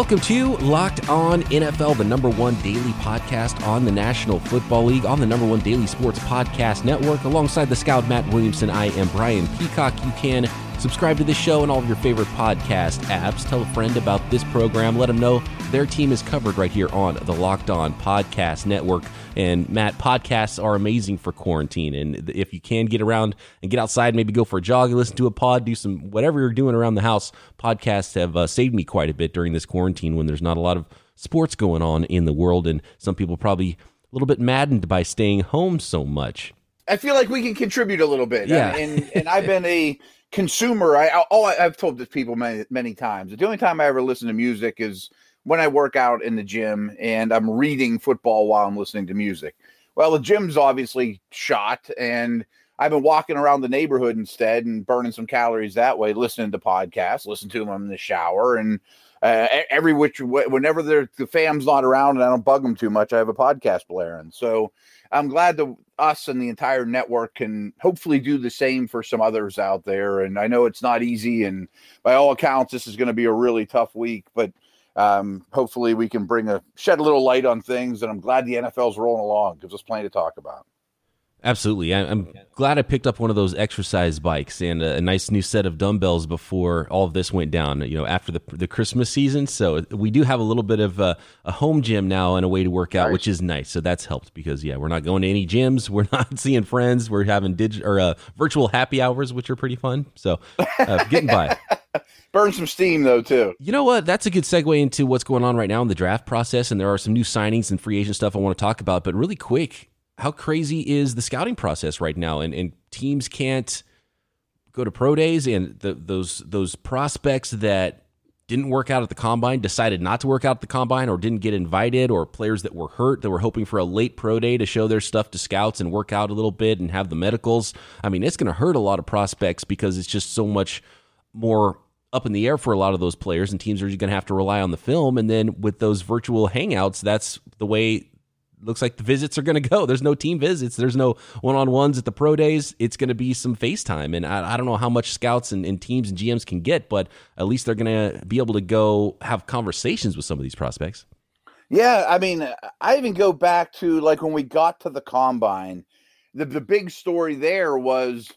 Welcome to Locked On NFL, the number one daily podcast on the National Football League, on the number one daily sports podcast network. Alongside the scout Matt Williamson, I am Brian Peacock. You can subscribe to this show and all of your favorite podcast apps. Tell a friend about this program. Let them know their team is covered right here on the Locked On Podcast Network. And Matt, podcasts are amazing for quarantine. And if you can get around and get outside, maybe go for a jog, listen to a pod, do some whatever you're doing around the house, podcasts have uh, saved me quite a bit during this quarantine when there's not a lot of sports going on in the world. And some people probably a little bit maddened by staying home so much. I feel like we can contribute a little bit. Yeah. And, and, and I've been a consumer. I, oh, I've told this people many, many times. The only time I ever listen to music is when I work out in the gym and I'm reading football while I'm listening to music. Well, the gym's obviously shot, and I've been walking around the neighborhood instead and burning some calories that way, listening to podcasts, listen to them in the shower, and uh, every which whenever the fam's not around and I don't bug them too much, I have a podcast blaring. So I'm glad that us and the entire network can hopefully do the same for some others out there. And I know it's not easy, and by all accounts, this is going to be a really tough week, but um, hopefully we can bring a shed a little light on things. And I'm glad the NFL's rolling along. Gives us plenty to talk about. Absolutely. I'm glad I picked up one of those exercise bikes and a, nice new set of dumbbells before all of this went down, you know, after the, the Christmas season. So we do have a little bit of a, a home gym now and a way to work out, nice. which is nice. So that's helped because, yeah, we're not going to any gyms. We're not seeing friends. We're having digital or uh, virtual happy hours, which are pretty fun. So uh, getting by. Burn some steam, though, too. You know what? That's a good segue into what's going on right now in the draft process. And there are some new signings and free agent stuff I want to talk about. But really quick, how crazy is the scouting process right now? And, and teams can't go to pro days, and the, those those prospects that didn't work out at the combine decided not to work out at the combine or didn't get invited or players that were hurt that were hoping for a late pro day to show their stuff to scouts and work out a little bit and have the medicals i mean it's going to hurt a lot of prospects because it's just so much more up in the air for a lot of those players and teams are going to have to rely on the film and then with those virtual hangouts that's the way looks like the visits are going to go. There's no team visits. There's no one on ones at the pro days. It's going to be some FaceTime. And I, I don't know how much scouts and, and, teams and GMs can get, but at least they're going to be able to go have conversations with some of these prospects. Yeah. I mean, I even go back to like when we got to the combine, the, the big story there was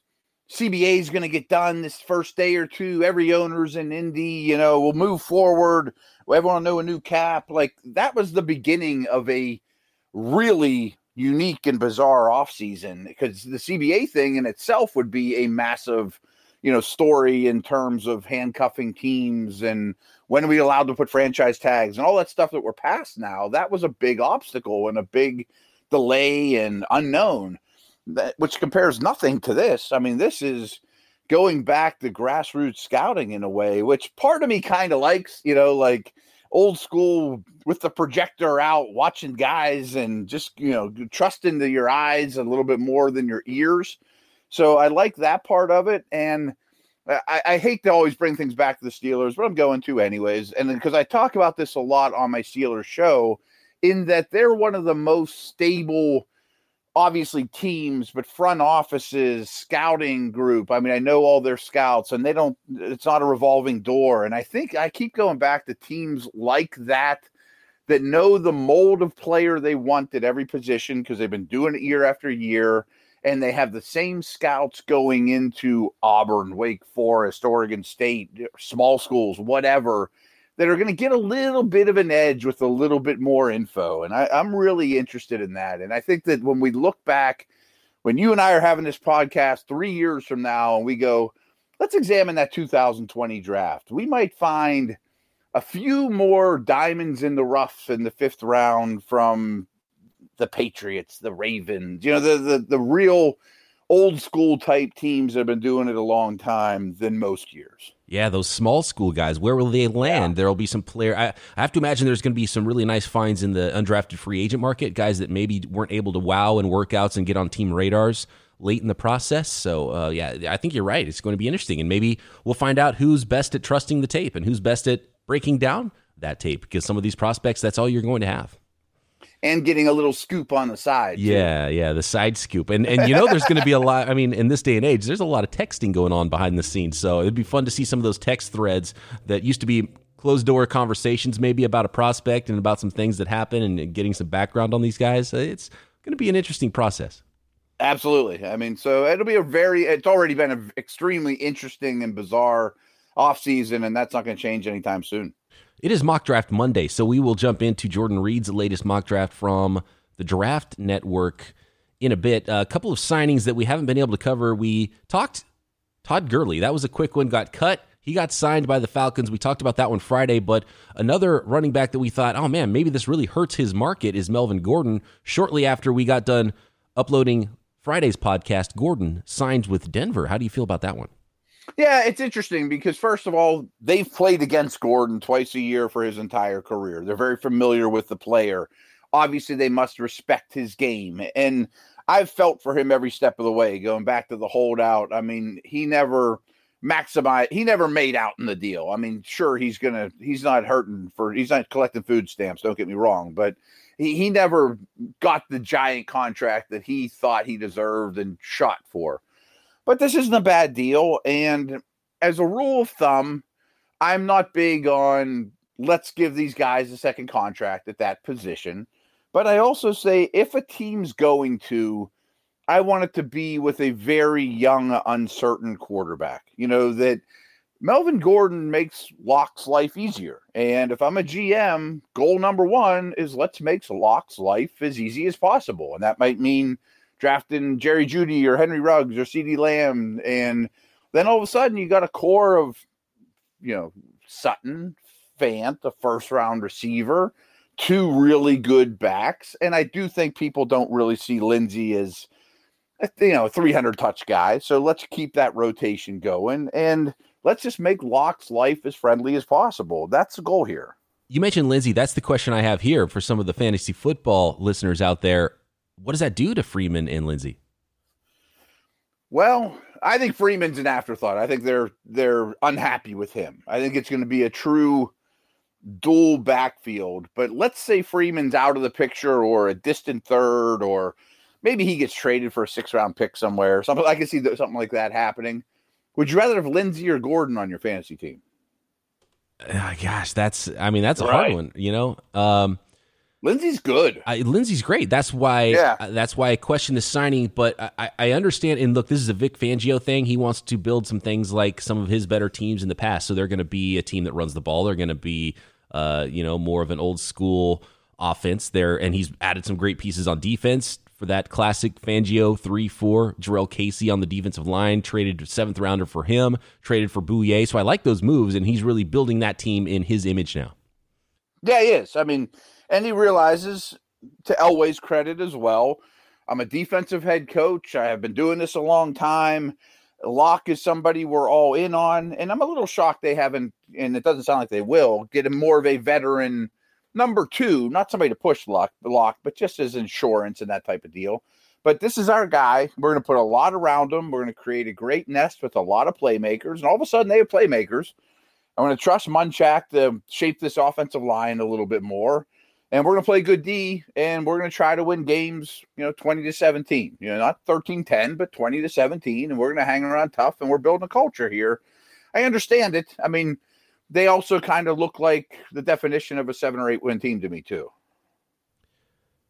CBA is going to get done this first day or two. Every owner's in Indy, you know, we'll move forward. Everyone know a new cap. Like that was the beginning of a really unique and bizarre offseason because the CBA thing in itself would be a massive, you know, story in terms of handcuffing teams and when are we allowed to put franchise tags and all that stuff that we're past now. That was a big obstacle and a big delay and unknown that which compares nothing to this. I mean, this is going back to grassroots scouting in a way, which part of me kind of likes, you know, like old school with the projector out watching guys and just you know trust into your eyes a little bit more than your ears. So i like that part of it and I, I hate to always bring things back to the steelers but i'm going to anyways and because i talk about this a lot on my steelers show in that they're one of the most stable obviously teams, but front offices, scouting group. I mean, I know all their scouts and they don't, it's not a revolving door. And I think I keep going back to teams like that that know the mold of player they want at every position because they've been doing it year after year. And they have the same scouts going into Auburn, Wake Forest, Oregon State, small schools, whatever that are going to get a little bit of an edge with a little bit more info. And I, I'm really interested in that. And I think that when we look back, when you and I are having this podcast three years from now, and we go, let's examine that 2020 draft, we might find a few more diamonds in the rough in the fifth round from the Patriots, the Ravens, you know, the the, the real old school type teams that have been doing it a long time than most years. Yeah, those small school guys, where will they land? Yeah. There'll be some player. I, I, have to imagine there's going to be some really nice finds in the undrafted free agent market, guys that maybe weren't able to wow in workouts and get on team radars late in the process. So, uh, yeah, I think you're right. It's going to be interesting. And maybe we'll find out who's best at trusting the tape and who's best at breaking down that tape because some of these prospects, that's all you're going to have and getting a little scoop on the side. Too. Yeah, yeah, the side scoop. And and you know there's going to be a lot I mean in this day and age there's a lot of texting going on behind the scenes. So it'd be fun to see some of those text threads that used to be closed door conversations maybe about a prospect and about some things that happen and getting some background on these guys. It's going to be an interesting process. Absolutely. I mean, so it'll be a very, it's already been an extremely interesting and bizarre offseason, and that's not going to change anytime soon. It is mock draft Monday, so we will jump into Jordan Reid's latest mock draft from the Draft Network in a bit. A couple of signings that we haven't been able to cover. We talked Todd Gurley. That was a quick one, got cut. He got signed by the Falcons. We talked about that one Friday, but another running back that we thought, oh man, maybe this really hurts his market is Melvin Gordon. Shortly after we got done uploading Friday's podcast, Gordon signs with Denver. How do you feel about that one? Yeah, it's interesting because first of all, they've played against Gordon twice a year for his entire career. They're very familiar with the player. Obviously, they must respect his game. And I've felt for him every step of the way, going back to the holdout. I mean, he never maximized, he never made out in the deal. I mean, sure, he's gonna, he's not hurting for, he's not collecting food stamps, don't get me wrong, but he, he never got the giant contract that he thought he deserved and shot for. But this isn't a bad deal. And as a rule of thumb, I'm not big on let's give these guys a second contract at that position. But I also say if a team's going to, I want it to be with a very young, uncertain quarterback. You know, that Melvin Gordon makes Lock's life easier. And if I'm a GM, goal number one is let's make Lock's life as easy as possible. And that might mean drafting Jerry Jeudy or Henry Ruggs or CeeDee Lamb. And then all of a sudden you got a core of, you know, Sutton, Fant, a first round receiver, two really good backs. And I do think people don't really see Lindsay as, you know, 300 touch guy. So let's keep that rotation going and let's just make Lock's life as friendly as possible. That's the goal here. You mentioned Lindsay. That's the question I have here for some of the fantasy football listeners out there what does that do to Freeman and Lindsay? Well, I think Freeman's an afterthought. I think they're they're unhappy with him. I think it's going to be a true dual backfield. But let's say Freeman's out of the picture or a distant third, or maybe he gets traded for a six round pick somewhere. Something I can see something like that happening. Would you rather have Lindsay or Gordon on your fantasy team? Uh, gosh, that's I mean that's a right. hard one. You know, um, Lindsay's good. I, Lindsay's great. That's why. Yeah. Uh, that's why I question the signing. But I, I understand. And look, this is a Vic Fangio thing. He wants to build some things like some of his better teams in the past. So they're going to be a team that runs the ball. They're going to be, uh, you know, more of an old school offense there. And he's added some great pieces on defense for that classic Fangio three four. Jurrell Casey on the defensive line traded seventh rounder for him. Traded for Bouye. So I like those moves, and he's really building that team in his image now. Yeah, he is. I mean and he realizes, to Elway's credit as well, I'm a defensive head coach. I have been doing this a long time. Lock is somebody we're all in on, and I'm a little shocked they haven't, and it doesn't sound like they will get him more of a veteran number two, not somebody to push Lock, Lock, but just as insurance and that type of deal. But this is our guy. We're going to put a lot around him. We're going to create a great nest with a lot of playmakers, and all of a sudden they have playmakers. I'm going to trust Munchak to shape this offensive line a little bit more and we're going to play good D and we're going to try to win games, you know, 20 to 17, you know, not 13 10, but 20 to 17. And we're going to hang around tough and we're building a culture here. I understand it. I mean, they also kind of look like the definition of a seven or eight win team to me, too.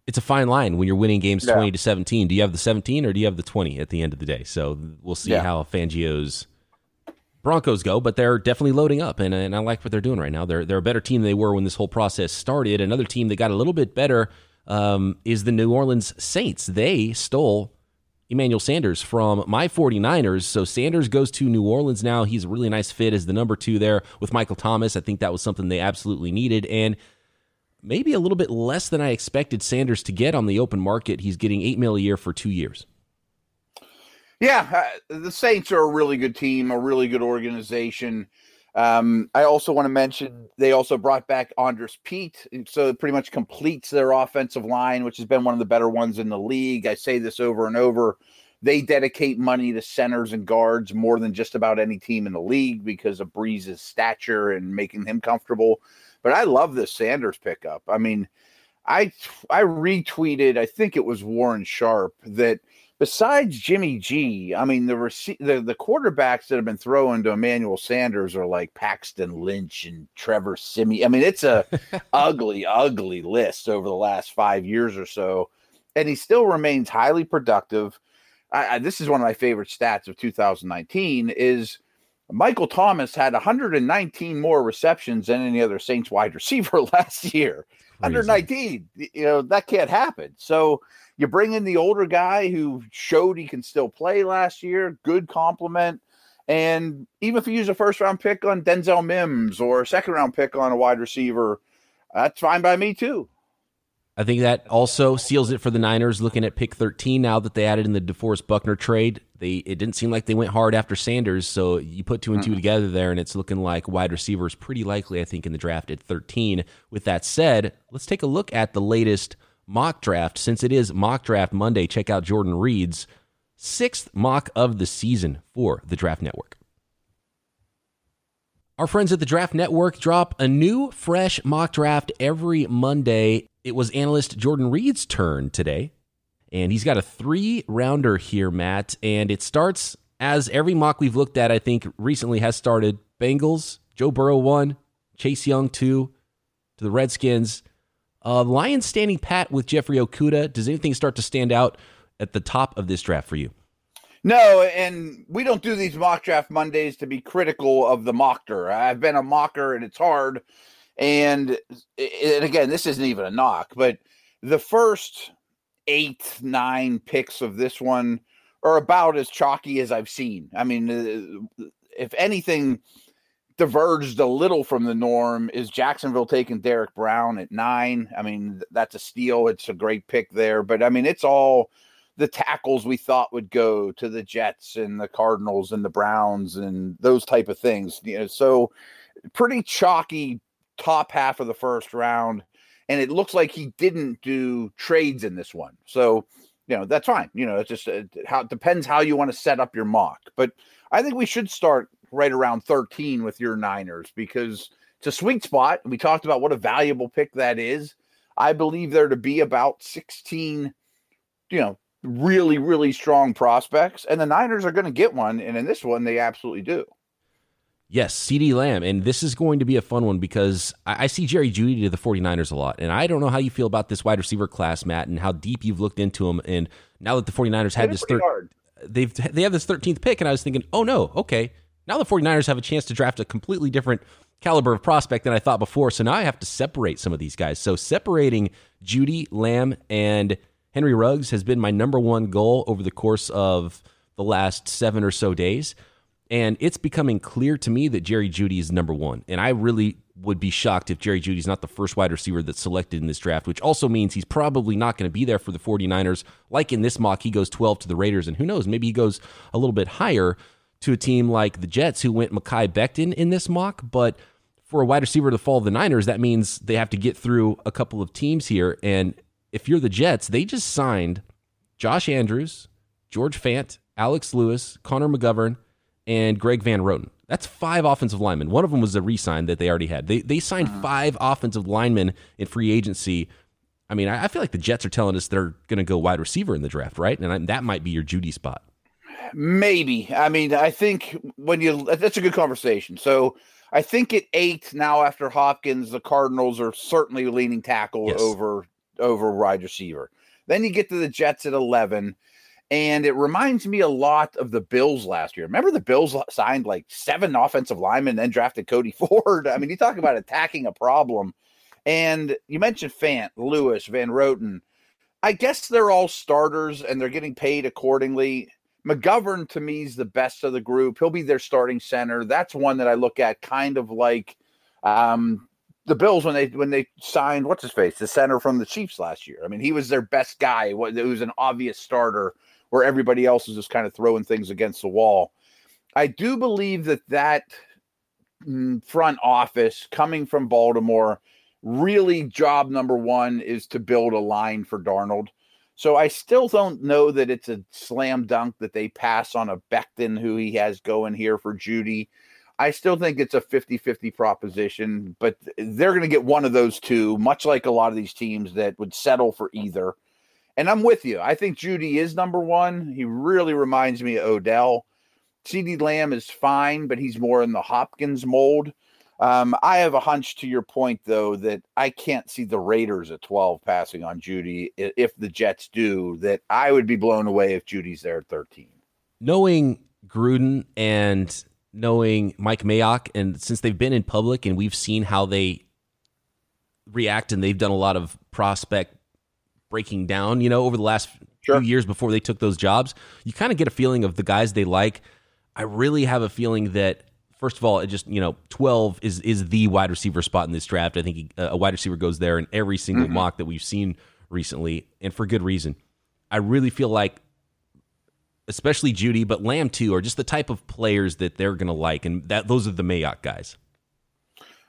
It's a fine line when you're winning games 20 to 17. Do you have the 17 or do you have the 20 at the end of the day? So we'll see yeah. how Fangio's Broncos go, but they're definitely loading up, and, and I like what they're doing right now. They're they're a better team than they were when this whole process started. Another team that got a little bit better um, is the New Orleans Saints. They stole Emmanuel Sanders from my 49ers. So Sanders goes to New Orleans now. He's a really nice fit as the number two there with Michael Thomas. I think that was something they absolutely needed. And maybe a little bit less than I expected Sanders to get on the open market. He's getting eight mil a year for two years. Yeah, uh, the Saints are a really good team, a really good organization. Um, I also want to mention they also brought back Andrus Peat, so it pretty much completes their offensive line, which has been one of the better ones in the league. I say this over and over. They dedicate money to centers and guards more than just about any team in the league because of Brees's stature and making him comfortable. But I love this Sanders pickup. I mean, I I retweeted, I think it was Warren Sharp, that – besides Jimmy G, I mean the, rece- the the quarterbacks that have been thrown to Emmanuel Sanders are like Paxton Lynch and Trevor Siemian. I mean it's a ugly, ugly list over the last five years or so, and he still remains highly productive. I, I, this is one of my favorite stats of 2019 is Michael Thomas had 119 more receptions than any other Saints wide receiver last year. Crazy. 119, you know that can't happen. So you bring in the older guy who showed he can still play last year, good compliment. And even if you use a first round pick on Denzel Mims or a second round pick on a wide receiver, that's fine by me too. I think that also seals it for the Niners looking at pick 13 now that they added in the DeForest Buckner trade. They it didn't seem like they went hard after Sanders, so you put two and 2 mm-hmm. together there and it's looking like wide receivers pretty likely I think in the draft at 13. With that said, let's take a look at the latest mock draft. Since it is mock draft Monday, check out Jordan Reid's sixth mock of the season for the Draft Network. Our friends at the Draft Network drop a new, fresh mock draft every Monday. It was analyst Jordan Reid's turn today, and he's got a three rounder here, Matt. And it starts as every mock we've looked at, I think, recently has started Bengals, Joe Burrow one, Chase Young two, to the Redskins, uh, Lions standing pat with Jeffrey Okudah. Does anything start to stand out at the top of this draft for you? No, and we don't do these mock draft Mondays to be critical of the mocker. I've been a mocker and it's hard. And, and again, this isn't even a knock, but the first eight, nine picks of this one are about as chalky as I've seen. I mean, uh, if anything, diverged a little from the norm is Jacksonville taking Derrick Brown at nine. I mean, that's a steal. It's a great pick there. But I mean, it's all the tackles we thought would go to the Jets and the Cardinals and the Browns and those type of things. You know, so pretty chalky top half of the first round. And it looks like he didn't do trades in this one. So, you know, that's fine. You know, it's just uh, how it depends how you want to set up your mock. But I think we should start right around 13 with your Niners because it's a sweet spot. We talked about what a valuable pick that is. I believe there to be about 16, you know, really, really strong prospects, and the Niners are going to get one. And in this one, they absolutely do. Yes, CeeDee Lamb. And this is going to be a fun one because I, I, see Jerry Jeudy to the 49ers a lot. And I don't know how you feel about this wide receiver class, Matt, and how deep you've looked into them. And now that the 49ers had this third, they've they have this 13th pick, and I was thinking, oh no, okay, now the 49ers have a chance to draft a completely different caliber of prospect than I thought before. So now I have to separate some of these guys. So separating Jeudy, Lamb, and Henry Ruggs has been my number one goal over the course of the last seven or so days. And it's becoming clear to me that Jerry Jeudy is number one. And I really would be shocked if Jerry Jeudy is not the first wide receiver that's selected in this draft, which also means he's probably not going to be there for the 49ers. Like in this mock, he goes 12 to the Raiders. And who knows, maybe he goes a little bit higher to a team like the Jets, who went Mekhi Becton in this mock. But for a wide receiver to fall the Niners, that means they have to get through a couple of teams here. And if you're the Jets, they just signed Josh Andrews, George Fant, Alex Lewis, Connor McGovern, and Greg Van Roten. That's five offensive linemen. One of them was a re-sign that they already had. They they signed uh-huh. five offensive linemen in free agency. I mean, I, I feel like the Jets are telling us they're going to go wide receiver in the draft, right? And I, that might be your Jeudy spot. Maybe. I mean, I think when you that's a good conversation. So I think at eight now after Hopkins, the Cardinals are certainly leaning tackle yes. over over wide receiver. Then you get to the Jets at eleven, and it reminds me a lot of the Bills last year. Remember the Bills signed like seven offensive linemen, then drafted Cody Ford. I mean, you talk about attacking a problem. And you mentioned Fant, Lewis, Van Roten. I guess they're all starters and they're getting paid accordingly. McGovern to me is the best of the group. He'll be their starting center. That's one that I look at kind of like um, the Bills when they when they signed what's his face, the center from the Chiefs last year. I mean, he was their best guy. It was an obvious starter where everybody else is just kind of throwing things against the wall. I do believe that that mm, front office coming from Baltimore really job number one is to build a line for Darnold. So I still don't know that it's a slam dunk that they pass on a Becton who he has going here for Jeudy. I still think it's a 50 50 proposition, but they're going to get one of those two, much like a lot of these teams that would settle for either. And I'm with you. I think Jeudy is number one. He really reminds me of Odell. CD Lamb is fine, but he's more in the Hopkins mold. Um, I have a hunch to your point, though, that I can't see the Raiders at 12 passing on Jeudy If the Jets do, that I would be blown away if Jeudy's there at 13. Knowing Gruden and knowing Mike Mayock, and since they've been in public and we've seen how they react, and they've done a lot of prospect breaking down, you know, over the last sure. few years before they took those jobs, you kind of get a feeling of the guys they like. I really have a feeling that first of all, it just you know, twelve is is the wide receiver spot in this draft. I think he, a wide receiver goes there in every single mm-hmm. mock that we've seen recently, and for good reason. I really feel like, especially Jeudy, but Lamb too, are just the type of players that they're going to like, and that those are the Mayock guys.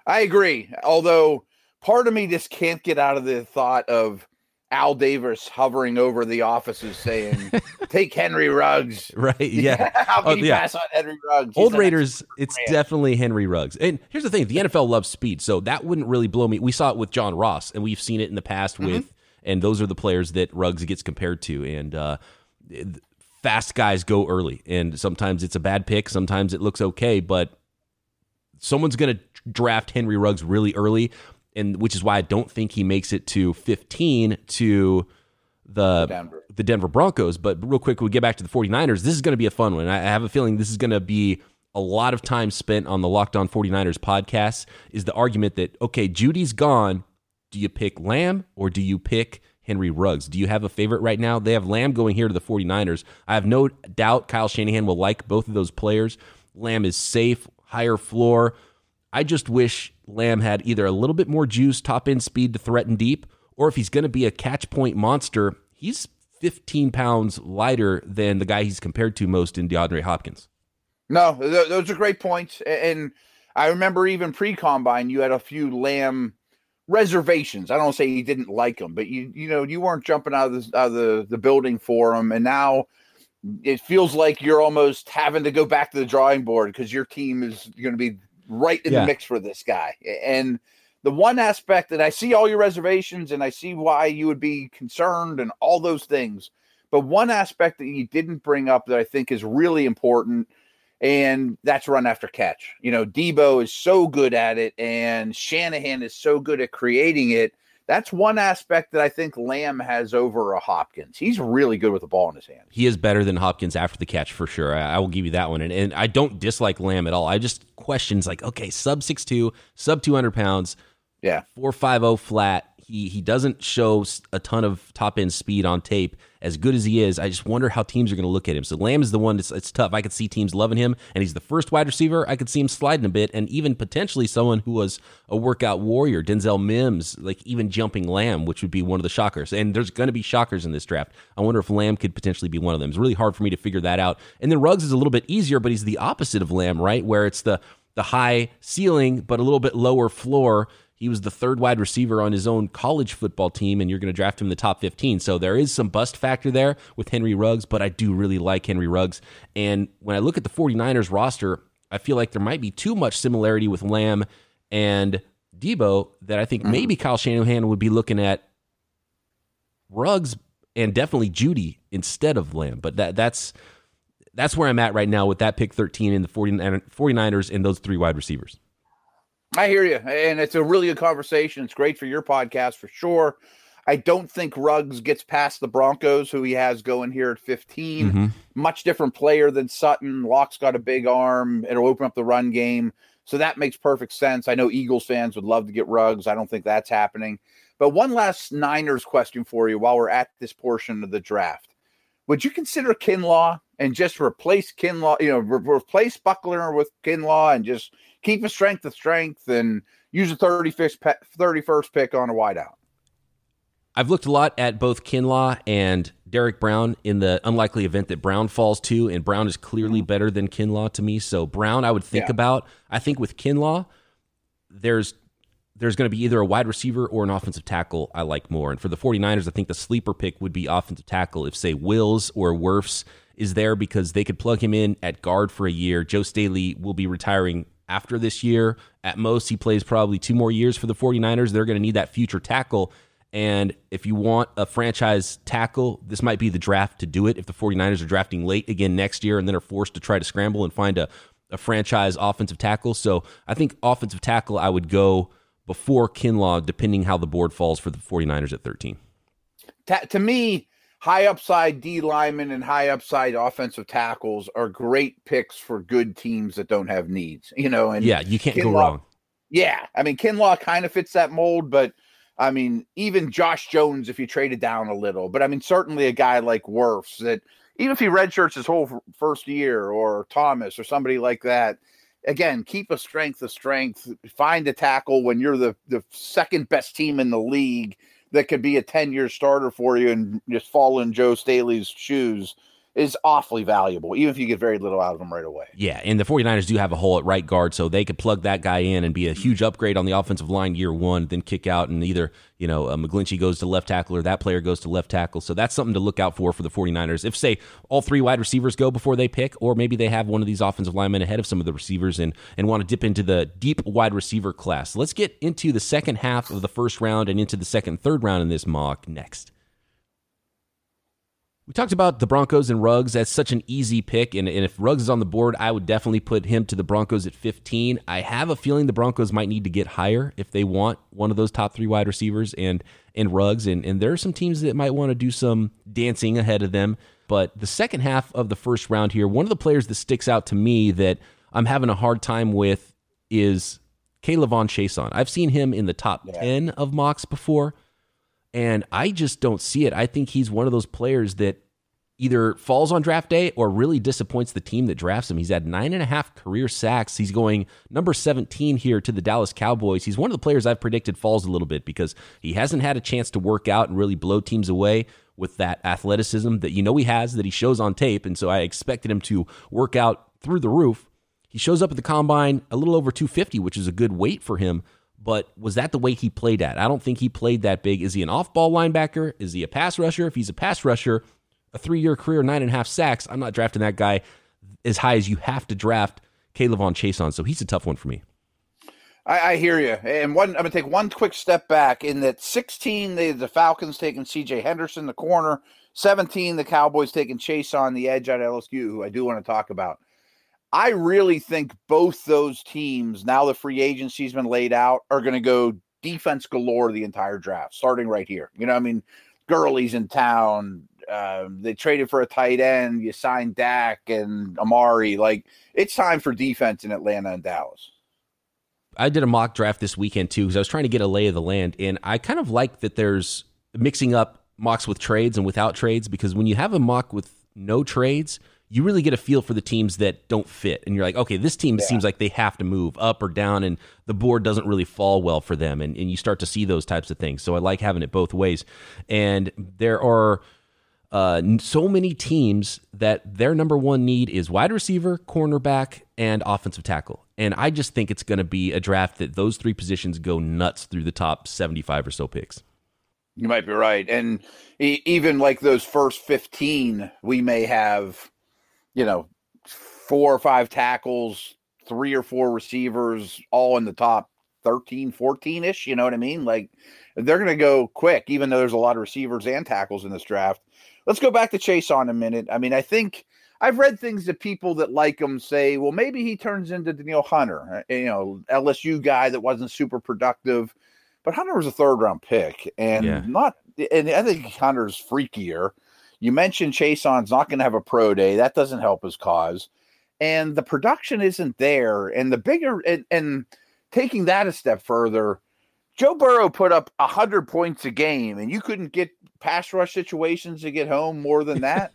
I agree. Although part of me just can't get out of the thought of Al Davis hovering over the offices saying, "Take Henry Ruggs." Right? Yeah. How can oh, you yeah. pass on Henry Ruggs? Old Raiders, it's definitely Henry Ruggs. And here's the thing: the NFL loves speed, so that wouldn't really blow me. We saw it with John Ross, and we've seen it in the past mm-hmm. with, and those are the players that Ruggs gets compared to. And uh, fast guys go early, and sometimes it's a bad pick, sometimes it looks okay, but someone's going to draft Henry Ruggs really early and which is why I don't think he makes it to 15 to the Denver. the Denver Broncos. But real quick, we get back to the 49ers. This is going to be a fun one. I have a feeling this is going to be a lot of time spent on the Locked On 49ers podcast is the argument that, okay, Jeudy's gone. Do you pick Lamb or do you pick Henry Ruggs? Do you have a favorite right now? They have Lamb going here to the 49ers. I have no doubt Kyle Shanahan will like both of those players. Lamb is safe, higher floor. I just wish Lamb had either a little bit more juice, top end speed to threaten deep, or if he's going to be a catch point monster, he's 15 pounds lighter than the guy he's compared to most in DeAndre Hopkins. No, th- those are great points. And I remember even pre combine, you had a few Lamb reservations. I don't say you didn't like them, but you you know you weren't jumping out of the out of the, the building for them, and now it feels like you're almost having to go back to the drawing board because your team is going to be right in yeah. the mix for this guy. And the one aspect that I see all your reservations and I see why you would be concerned and all those things. But one aspect that you didn't bring up that I think is really important, and that's run after catch. You know, Deebo is so good at it, and Shanahan is so good at creating it that's one aspect that I think Lamb has over a Hopkins. He's really good with the ball in his hand. He is better than Hopkins after the catch for sure. I, I will give you that one. And, and I don't dislike Lamb at all. I just questions like, okay, sub six two, sub 200 pounds. Yeah. 450 flat. He he doesn't show a ton of top end speed on tape. As good as he is, I just wonder how teams are going to look at him. So Lamb is the one that's it's tough. I could see teams loving him, and he's the first wide receiver. I could see him sliding a bit, and even potentially someone who was a workout warrior, Denzel Mims, like even jumping Lamb, which would be one of the shockers. And there's going to be shockers in this draft. I wonder if Lamb could potentially be one of them. It's really hard for me to figure that out. And then Ruggs is a little bit easier, but he's the opposite of Lamb, right? Where it's the the high ceiling but a little bit lower floor he was the third wide receiver on his own college football team, and you're going to draft him in the top 15. So there is some bust factor there with Henry Ruggs, but I do really like Henry Ruggs. And when I look at the 49ers roster, I feel like there might be too much similarity with Lamb and Deebo that I think mm-hmm. maybe Kyle Shanahan would be looking at Ruggs and definitely Jeudy instead of Lamb. But that that's that's where I'm at right now with that pick 13 in the 49ers and those three wide receivers. I hear you, and it's a really good conversation. It's great for your podcast for sure. I don't think Ruggs gets past the Broncos, who he has going here at 15. Mm-hmm. Much different player than Sutton. Lock's got a big arm. It'll open up the run game. So that makes perfect sense. I know Eagles fans would love to get Ruggs. I don't think that's happening. But one last Niners question for you while we're at this portion of the draft. Would you consider Kinlaw and just replace Kinlaw, you know, re- replace Buckner with Kinlaw and just keep a strength of strength and use a 31st, 31st pick on a wideout. I've looked a lot at both Kinlaw and Derrick Brown in the unlikely event that Brown falls to, and Brown is clearly mm-hmm. better than Kinlaw to me. So Brown, I would think yeah. about. I think with Kinlaw, there's there's going to be either a wide receiver or an offensive tackle I like more. And for the 49ers, I think the sleeper pick would be offensive tackle if, say, Wills or Wirfs is there because they could plug him in at guard for a year. Joe Staley will be retiring after this year. At most, he plays probably two more years for the 49ers. They're going to need that future tackle. And if you want a franchise tackle, this might be the draft to do it. If the 49ers are drafting late again next year and then are forced to try to scramble and find a, a franchise offensive tackle. So I think offensive tackle, I would go before Kinlaw, depending how the board falls for the 49ers at 13. Ta- to me, high upside D linemen and high upside offensive tackles are great picks for good teams that don't have needs. You know, and yeah, you can't Kinlaw, go wrong. Yeah, I mean Kinlaw kind of fits that mold, but I mean even Josh Jones if you traded down a little, but I mean certainly a guy like Wirfs that even if he redshirts his whole first year or Thomas or somebody like that. Again, keep a strength of strength. Find a tackle when you're the, the second best team in the league that could be a 10 year starter for you and just fall in Joe Staley's shoes is awfully valuable, even if you get very little out of them right away. Yeah, and the 49ers do have a hole at right guard, so they could plug that guy in and be a huge upgrade on the offensive line year one, then kick out and either, you know, uh, McGlinchey goes to left tackle or that player goes to left tackle. So that's something to look out for for the 49ers. If, say, all three wide receivers go before they pick, or maybe they have one of these offensive linemen ahead of some of the receivers and, and want to dip into the deep wide receiver class. Let's get into the second half of the first round and into the second third round in this mock next. We talked about the Broncos and Ruggs. That's such an easy pick. And, and, if Ruggs is on the board, I would definitely put him to the Broncos at 15. I have a feeling the Broncos might need to get higher if they want one of those top three wide receivers and, and Ruggs. And, and there are some teams that might want to do some dancing ahead of them. But the second half of the first round here, one of the players that sticks out to me that I'm having a hard time with is K'Lavon Chaisson. I've seen him in the top yeah. 10 of mocks before. And I just don't see it. I think he's one of those players that either falls on draft day or really disappoints the team that drafts him. He's had nine and a half career sacks. He's going number 17 here to the Dallas Cowboys. He's one of the players I've predicted falls a little bit because he hasn't had a chance to work out and really blow teams away with that athleticism that you know he has, that he shows on tape. And so I expected him to work out through the roof. He shows up at the combine a little over 250, which is a good weight for him. But was that the way he played at? I don't think he played that big. Is he an off ball linebacker? Is he a pass rusher? If he's a pass rusher, a three year career, nine and a half sacks, I'm not drafting that guy as high as you have to draft K'Lavon Chaisson. So he's a tough one for me. I, I, hear you. And one, I'm going to take one quick step back. In that 16, the, the Falcons taking C.J. Henderson, the corner. 17, the Cowboys taking Chase on the edge at LSU, who I do want to talk about. I really think both those teams, now the free agency's been laid out, are going to go defense galore the entire draft, starting right here. You know, I mean, Gurley's in town. Uh, they traded for a tight end. You signed Dak and Amari. Like, it's time for defense in Atlanta and Dallas. I did a mock draft this weekend too because I was trying to get a lay of the land, and I kind of like that there's mixing up mocks with trades and without trades because when you have a mock with no trades – you really get a feel for the teams that don't fit. And you're like, okay, this team yeah. seems like they have to move up or down, and the board doesn't really fall well for them. And, and you start to see those types of things. So I like having it both ways. And there are uh, so many teams that their number one need is wide receiver, cornerback, and offensive tackle. And I just think it's going to be a draft that those three positions go nuts through the top 75 or so picks. You might be right. And even like those first 15, we may have you know, four or five tackles, three or four receivers, all in the top 13, 14 ish. You know what I mean? Like they're going to go quick, even though there's a lot of receivers and tackles in this draft. Let's go back to Chaisson a minute. I mean, I think I've read things that people that like him say, well, maybe he turns into Danielle Hunter, uh, you know, LSU guy that wasn't super productive. But Hunter was a third round pick and yeah. not, and I think Hunter's freakier. You mentioned Chaisson's not going to have a pro day. That doesn't help his cause. And the production isn't there. And the bigger, and, and taking that a step further, Joe Burrow put up 100 points a game, and you couldn't get pass rush situations to get home more than that.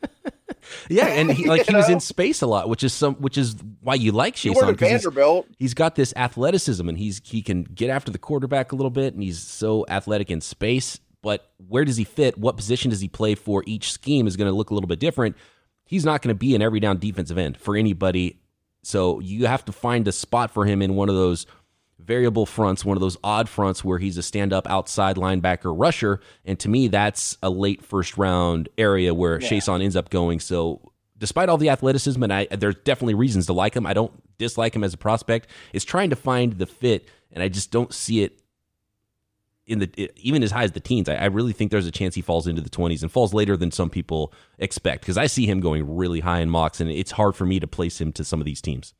yeah, and he, like he know? was in space a lot, which is some, which is why you like Chaisson Vanderbilt. He's, he's got this athleticism, and he's he can get after the quarterback a little bit, and he's so athletic in space but where does he fit? What position does he play for? Each scheme is going to look a little bit different. He's not going to be an every down defensive end for anybody. So you have to find a spot for him in one of those variable fronts, one of those odd fronts where he's a stand up outside linebacker rusher. And to me, that's a late first round area where yeah. Chaisson ends up going. So despite all the athleticism, and I, there's definitely reasons to like him, I don't dislike him as a prospect. Is trying to find the fit, and I just don't see it in the even as high as the teens. I, I, really think there's a chance he falls into the 20s and falls later than some people expect because I see him going really high in mocks, and it's hard for me to place him to some of these teams.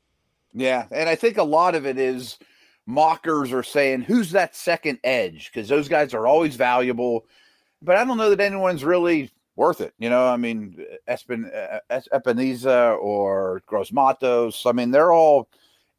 Yeah, and I think a lot of it is mockers are saying who's that second edge because those guys are always valuable, but I don't know that anyone's really worth it. You know, I mean, uh, Espen, Epenesa uh, uh, or Gross Matos. I mean, they're all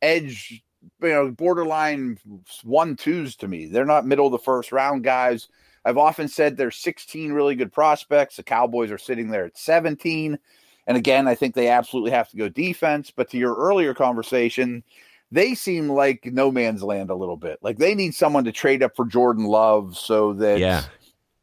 edge you know, borderline one twos to me. They're not middle of the first round guys. I've often said there's 16 really good prospects. The Cowboys are sitting there at 17. And again, I think they absolutely have to go defense. But to your earlier conversation, they seem like no man's land a little bit. Like they need someone to trade up for Jordan Love so that yeah.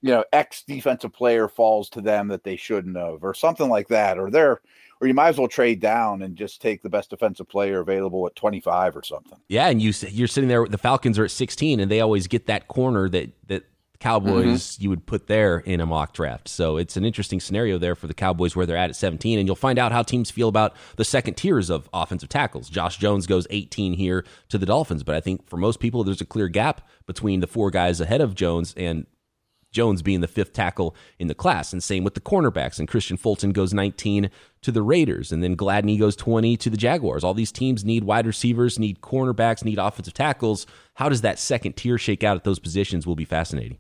you know, X defensive player falls to them that they shouldn't have, or something like that. Or they're or you might as well trade down and just take the best defensive player available at 25 or something. Yeah, and you you're sitting there. The Falcons are at 16, and they always get that corner that that Cowboys mm-hmm. you would put there in a mock draft. So it's an interesting scenario there for the Cowboys where they're at at 17, and you'll find out how teams feel about the second tiers of offensive tackles. Josh Jones goes 18 here to the Dolphins, but I think for most people there's a clear gap between the four guys ahead of Jones and Jones being the fifth tackle in the class. And same with the cornerbacks. And Kristian Fulton goes 19 to the Raiders. And then Gladney goes 20 to the Jaguars. All these teams need wide receivers, need cornerbacks, need offensive tackles. How does that second tier shake out at those positions will be fascinating.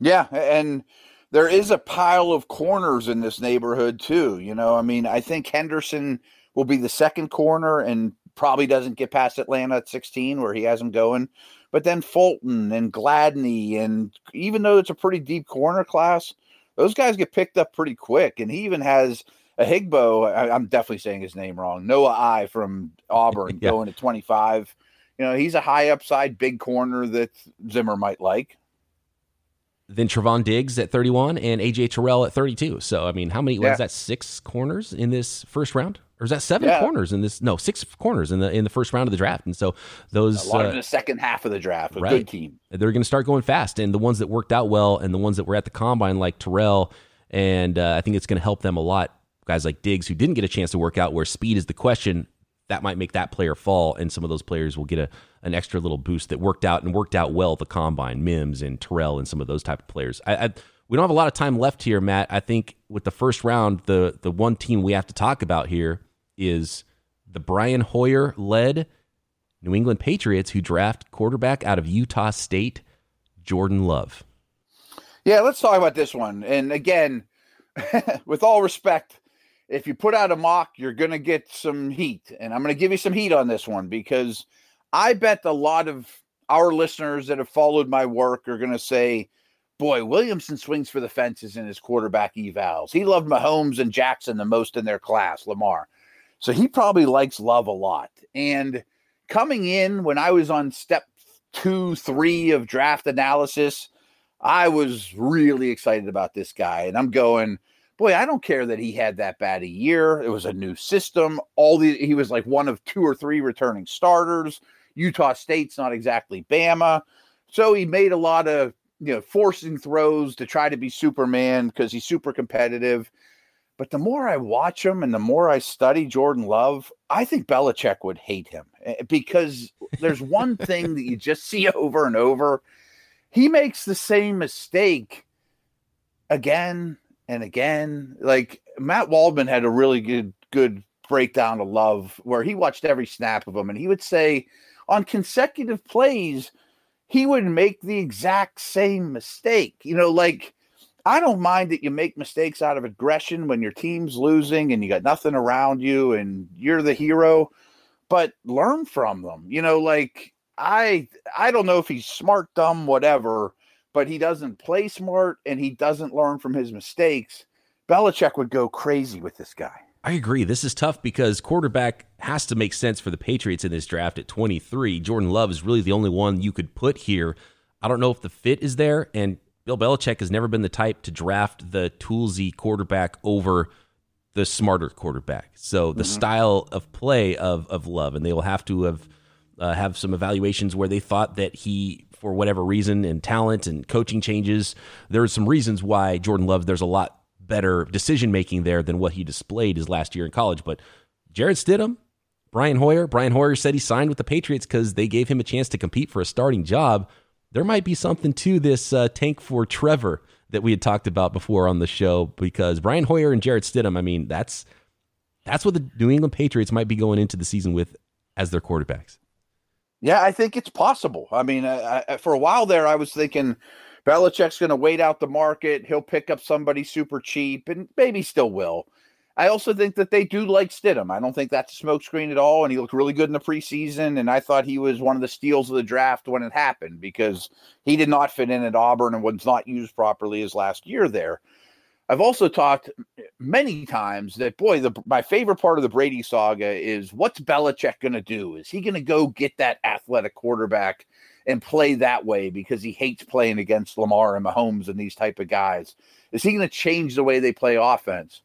Yeah. And there is a pile of corners in this neighborhood, too. You know, I mean, I think Henderson will be the second corner and probably doesn't get past Atlanta at 16 where he has him going. But then Fulton and Gladney, and even though it's a pretty deep corner class, those guys get picked up pretty quick. And he even has Ojigbo. I, am definitely saying his name wrong. Noah I from Auburn yeah. going to 25. You know, he's a high upside, big corner that Zimmer might like. Then Trevon Diggs at 31 and AJ Terrell at 32. So, I mean, how many, yeah. was that six corners in this first round? Or is that seven yeah. corners in this? No, six corners in the in the first round of the draft. And so those a lot uh, in the second half of the draft. A right. good team. They're going to start going fast, and the ones that worked out well, and the ones that were at the combine, like Terrell, and uh, I think it's going to help them a lot. Guys like Diggs, who didn't get a chance to work out, where speed is the question, that might make that player fall, and some of those players will get a an extra little boost that worked out and worked out well the combine. Mims and Terrell and some of those type of players. I, I we don't have a lot of time left here, Matt. I think with the first round, the the one team we have to talk about here is the Brian Hoyer led New England Patriots who draft quarterback out of Utah State, Jordan Love. Yeah, let's talk about this one. And again, with all respect, if you put out a mock, you're going to get some heat. And I'm going to give you some heat on this one because I bet a lot of our listeners that have followed my work are going to say, boy, Williamson swings for the fences in his quarterback evals. He loved Mahomes and Jackson the most in their class, Lamar. So he probably likes Love a lot. And coming in when I was on step two, three of draft analysis, I was really excited about this guy. And I'm going, boy, I don't care that he had that bad a year. It was a new system. All the he was like one of two or three returning starters. Utah State's not exactly Bama. So he made a lot of you know forcing throws to try to be Superman because he's super competitive. But the more I watch him and the more I study Jordan Love, I think Belichick would hate him eh, because there's one thing that you just see over and over. He makes the same mistake again and again. Like Matt Waldman had a really good good breakdown of Love where he watched every snap of him and he would say on consecutive plays he would make the exact same mistake. You know, like I don't mind that you make mistakes out of aggression when your team's losing and you got nothing around you and you're the hero, but learn from them. You know, like I I don't know if he's smart, dumb, whatever, but he doesn't play smart and he doesn't learn from his mistakes. Belichick would go crazy with this guy. I agree. This is tough because quarterback has to make sense for the Patriots in this draft at 23. Jordan Love is really the only one you could put here. I don't know if the fit is there, and Bill Belichick has never been the type to draft the toolsy quarterback over the smarter quarterback. So the mm-hmm. style of play of of Love, and they will have to have uh, have some evaluations where they thought that he, for whatever reason, and talent and coaching changes, there are some reasons why Jordan Love. There's a lot better decision making there than what he displayed his last year in college. But Jarrett Stidham, Brian Hoyer. Brian Hoyer said he signed with the Patriots because they gave him a chance to compete for a starting job. There might be something to this uh, tank for Trevor that we had talked about before on the show because Brian Hoyer and Jarrett Stidham, I mean, that's that's what the New England Patriots might be going into the season with as their quarterbacks. Yeah, I think it's possible. I mean, I, I, for a while there, I was thinking Belichick's going to wait out the market. He'll pick up somebody super cheap, and maybe still will. I also think that they do like Stidham. I don't think that's a smokescreen at all. And he looked really good in the preseason. And I thought he was one of the steals of the draft when it happened because he did not fit in at Auburn and was not used properly his last year there. I've also talked many times that boy, the my favorite part of the Brady saga is what's Belichick going to do? Is he going to go get that athletic quarterback and play that way because he hates playing against Lamar and Mahomes and these type of guys? Is he going to change the way they play offense?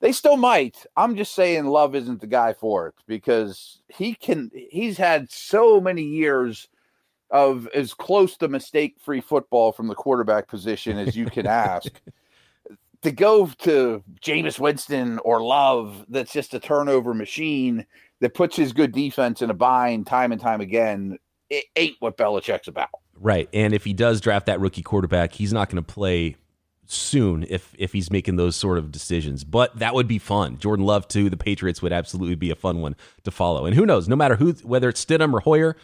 They still might. I'm just saying Love isn't the guy for it because he can he's had so many years of as close to mistake-free football from the quarterback position as you can ask. to go to Jameis Winston or Love that's just a turnover machine that puts his good defense in a bind time and time again, it ain't what Belichick's about. Right. And if he does draft that rookie quarterback, he's not going to play soon if if he's making those sort of decisions. But that would be fun. Jordan Love to the Patriots would absolutely be a fun one to follow. And who knows? No matter who, whether it's Stidham or Hoyer,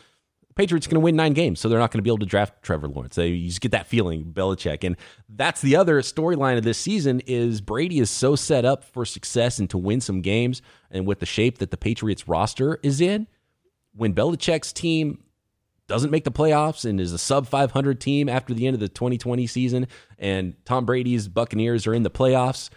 Patriots going to win nine games, so they're not going to be able to draft Trevor Lawrence. You just get that feeling, Belichick, and that's the other storyline of this season is Brady is so set up for success and to win some games, and with the shape that the Patriots roster is in, when Belichick's team doesn't make the playoffs and is a sub 500 team after the end of the 2020 season, and Tom Brady's Buccaneers are in the playoffs,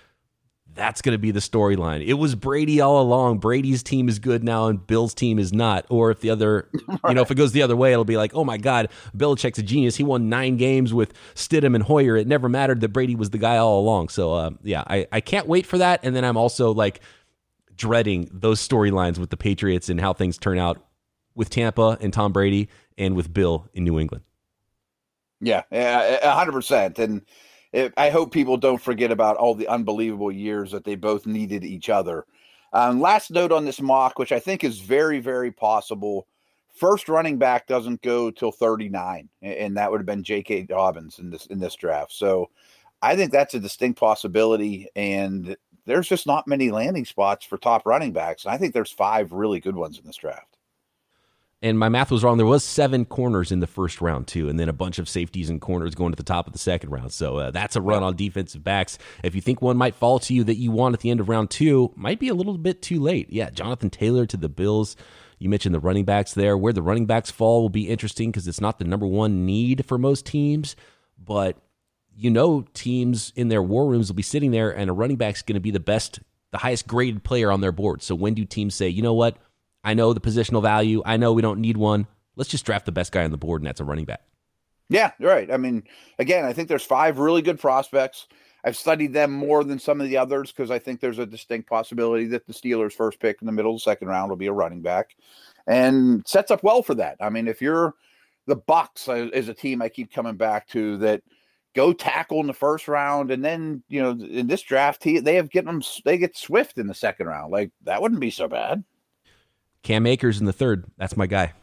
that's going to be the storyline. It was Brady all along. Brady's team is good now, and Bill's team is not. Or if the other, right. you know, if it goes the other way, it'll be like, oh my God, Belichick's a genius. He won nine games with Stidham and Hoyer. It never mattered that Brady was the guy all along. So, uh, yeah, I, I can't wait for that. And then I'm also like dreading those storylines with the Patriots and how things turn out with Tampa and Tom Brady and with Bill in New England. Yeah, yeah, hundred percent. And it, I hope people don't forget about all the unbelievable years that they both needed each other. Um, last note on this mock, which I think is very, very possible. First running back doesn't go till 39, and that would have been J.K. Dobbins in this in this draft. So I think that's a distinct possibility, and there's just not many landing spots for top running backs. And I think there's five really good ones in this draft and my math was wrong. There was seven corners in the first round too, and then a bunch of safeties and corners going to the top of the second round. So uh, that's a run on defensive backs. If you think one might fall to you that you want at the end of round two, might be a little bit too late. Yeah, Jonathan Taylor to the Bills. You mentioned the running backs there. Where the running backs fall will be interesting because it's not the number one need for most teams, but you know teams in their war rooms will be sitting there, and a running back's going to be the best, the highest graded player on their board. So when do teams say, you know what? I know the positional value. I know we don't need one. Let's just draft the best guy on the board, and that's a running back. Yeah, right. I mean, again, I think there's five really good prospects. I've studied them more than some of the others because I think there's a distinct possibility that the Steelers' first pick in the middle of the second round will be a running back, and sets up well for that. I mean, if you're the Bucks as uh, a team, I keep coming back to that go tackle in the first round, and then you know in this draft, he, they have get them they get Swift in the second round. Like that wouldn't be so bad. Cam Akers in the third. That's my guy.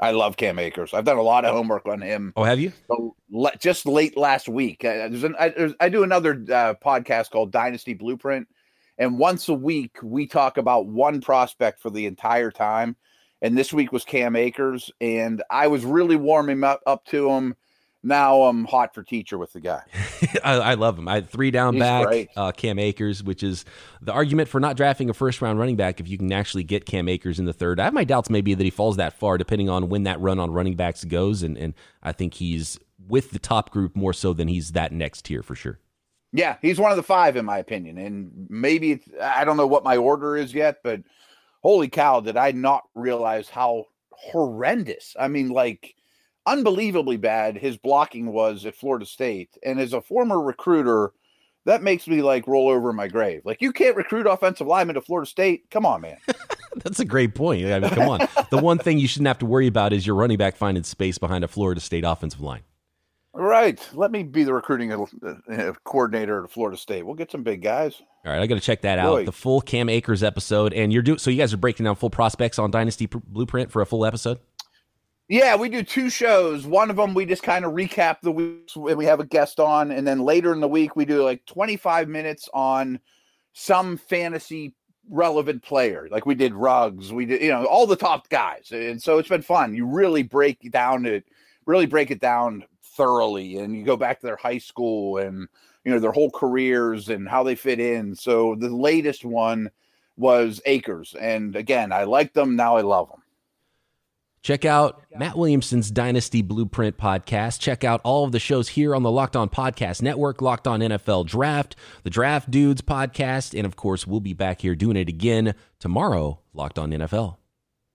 I love Cam Akers. I've done a lot of homework on him. Oh, have you? So, le- just late last week, uh, there's an, I, there's, I, do another uh, podcast called Dynasty Blueprint, and once a week we talk about one prospect for the entire time. And this week was Cam Akers, and I was really warming up, up to him now I'm hot for teacher with the guy. I, I, love him. I had three down He's back, uh, Cam Akers, which is the argument for not drafting a first round running back if you can actually get Cam Akers in the third. I have my doubts maybe that he falls that far, depending on when that run on running backs goes. And, and I think he's with the top group more so than he's that next tier for sure. Yeah, he's one of the five in my opinion. And maybe I don't know what my order is yet, but holy cow, did I not realize how horrendous? I mean, like unbelievably bad his blocking was at Florida State. And as a former recruiter, that makes me like roll over in my grave. Like you can't recruit offensive linemen to Florida State. Come on, man. That's a great point. I mean, come on. the one thing you shouldn't have to worry about is your running back finding space behind a Florida State offensive line. Right. Let me be the recruiting uh, coordinator at Florida State. We'll get some big guys. All right, I got to check that out. The full Cam Akers episode, and you're doing so. You guys are breaking down full prospects on Dynasty Blueprint for a full episode. Yeah, we do two shows. One of them we just kind of recap the week and we have a guest on, and then later in the week we do like 25 minutes on some fantasy relevant player. Like we did Ruggs, we did you know all the top guys, and so it's been fun. You really break down it, really break it down thoroughly, and you go back to their high school and you know their whole careers and how they fit in. So the latest one was Akers, and again, I like them now. I love them. Check out Matt Williamson's Dynasty Blueprint podcast. Check out all of the shows here on the Locked On Podcast Network, Locked On NFL Draft, the Draft Dudes podcast, and of course, we'll be back here doing it again tomorrow, Locked On NFL.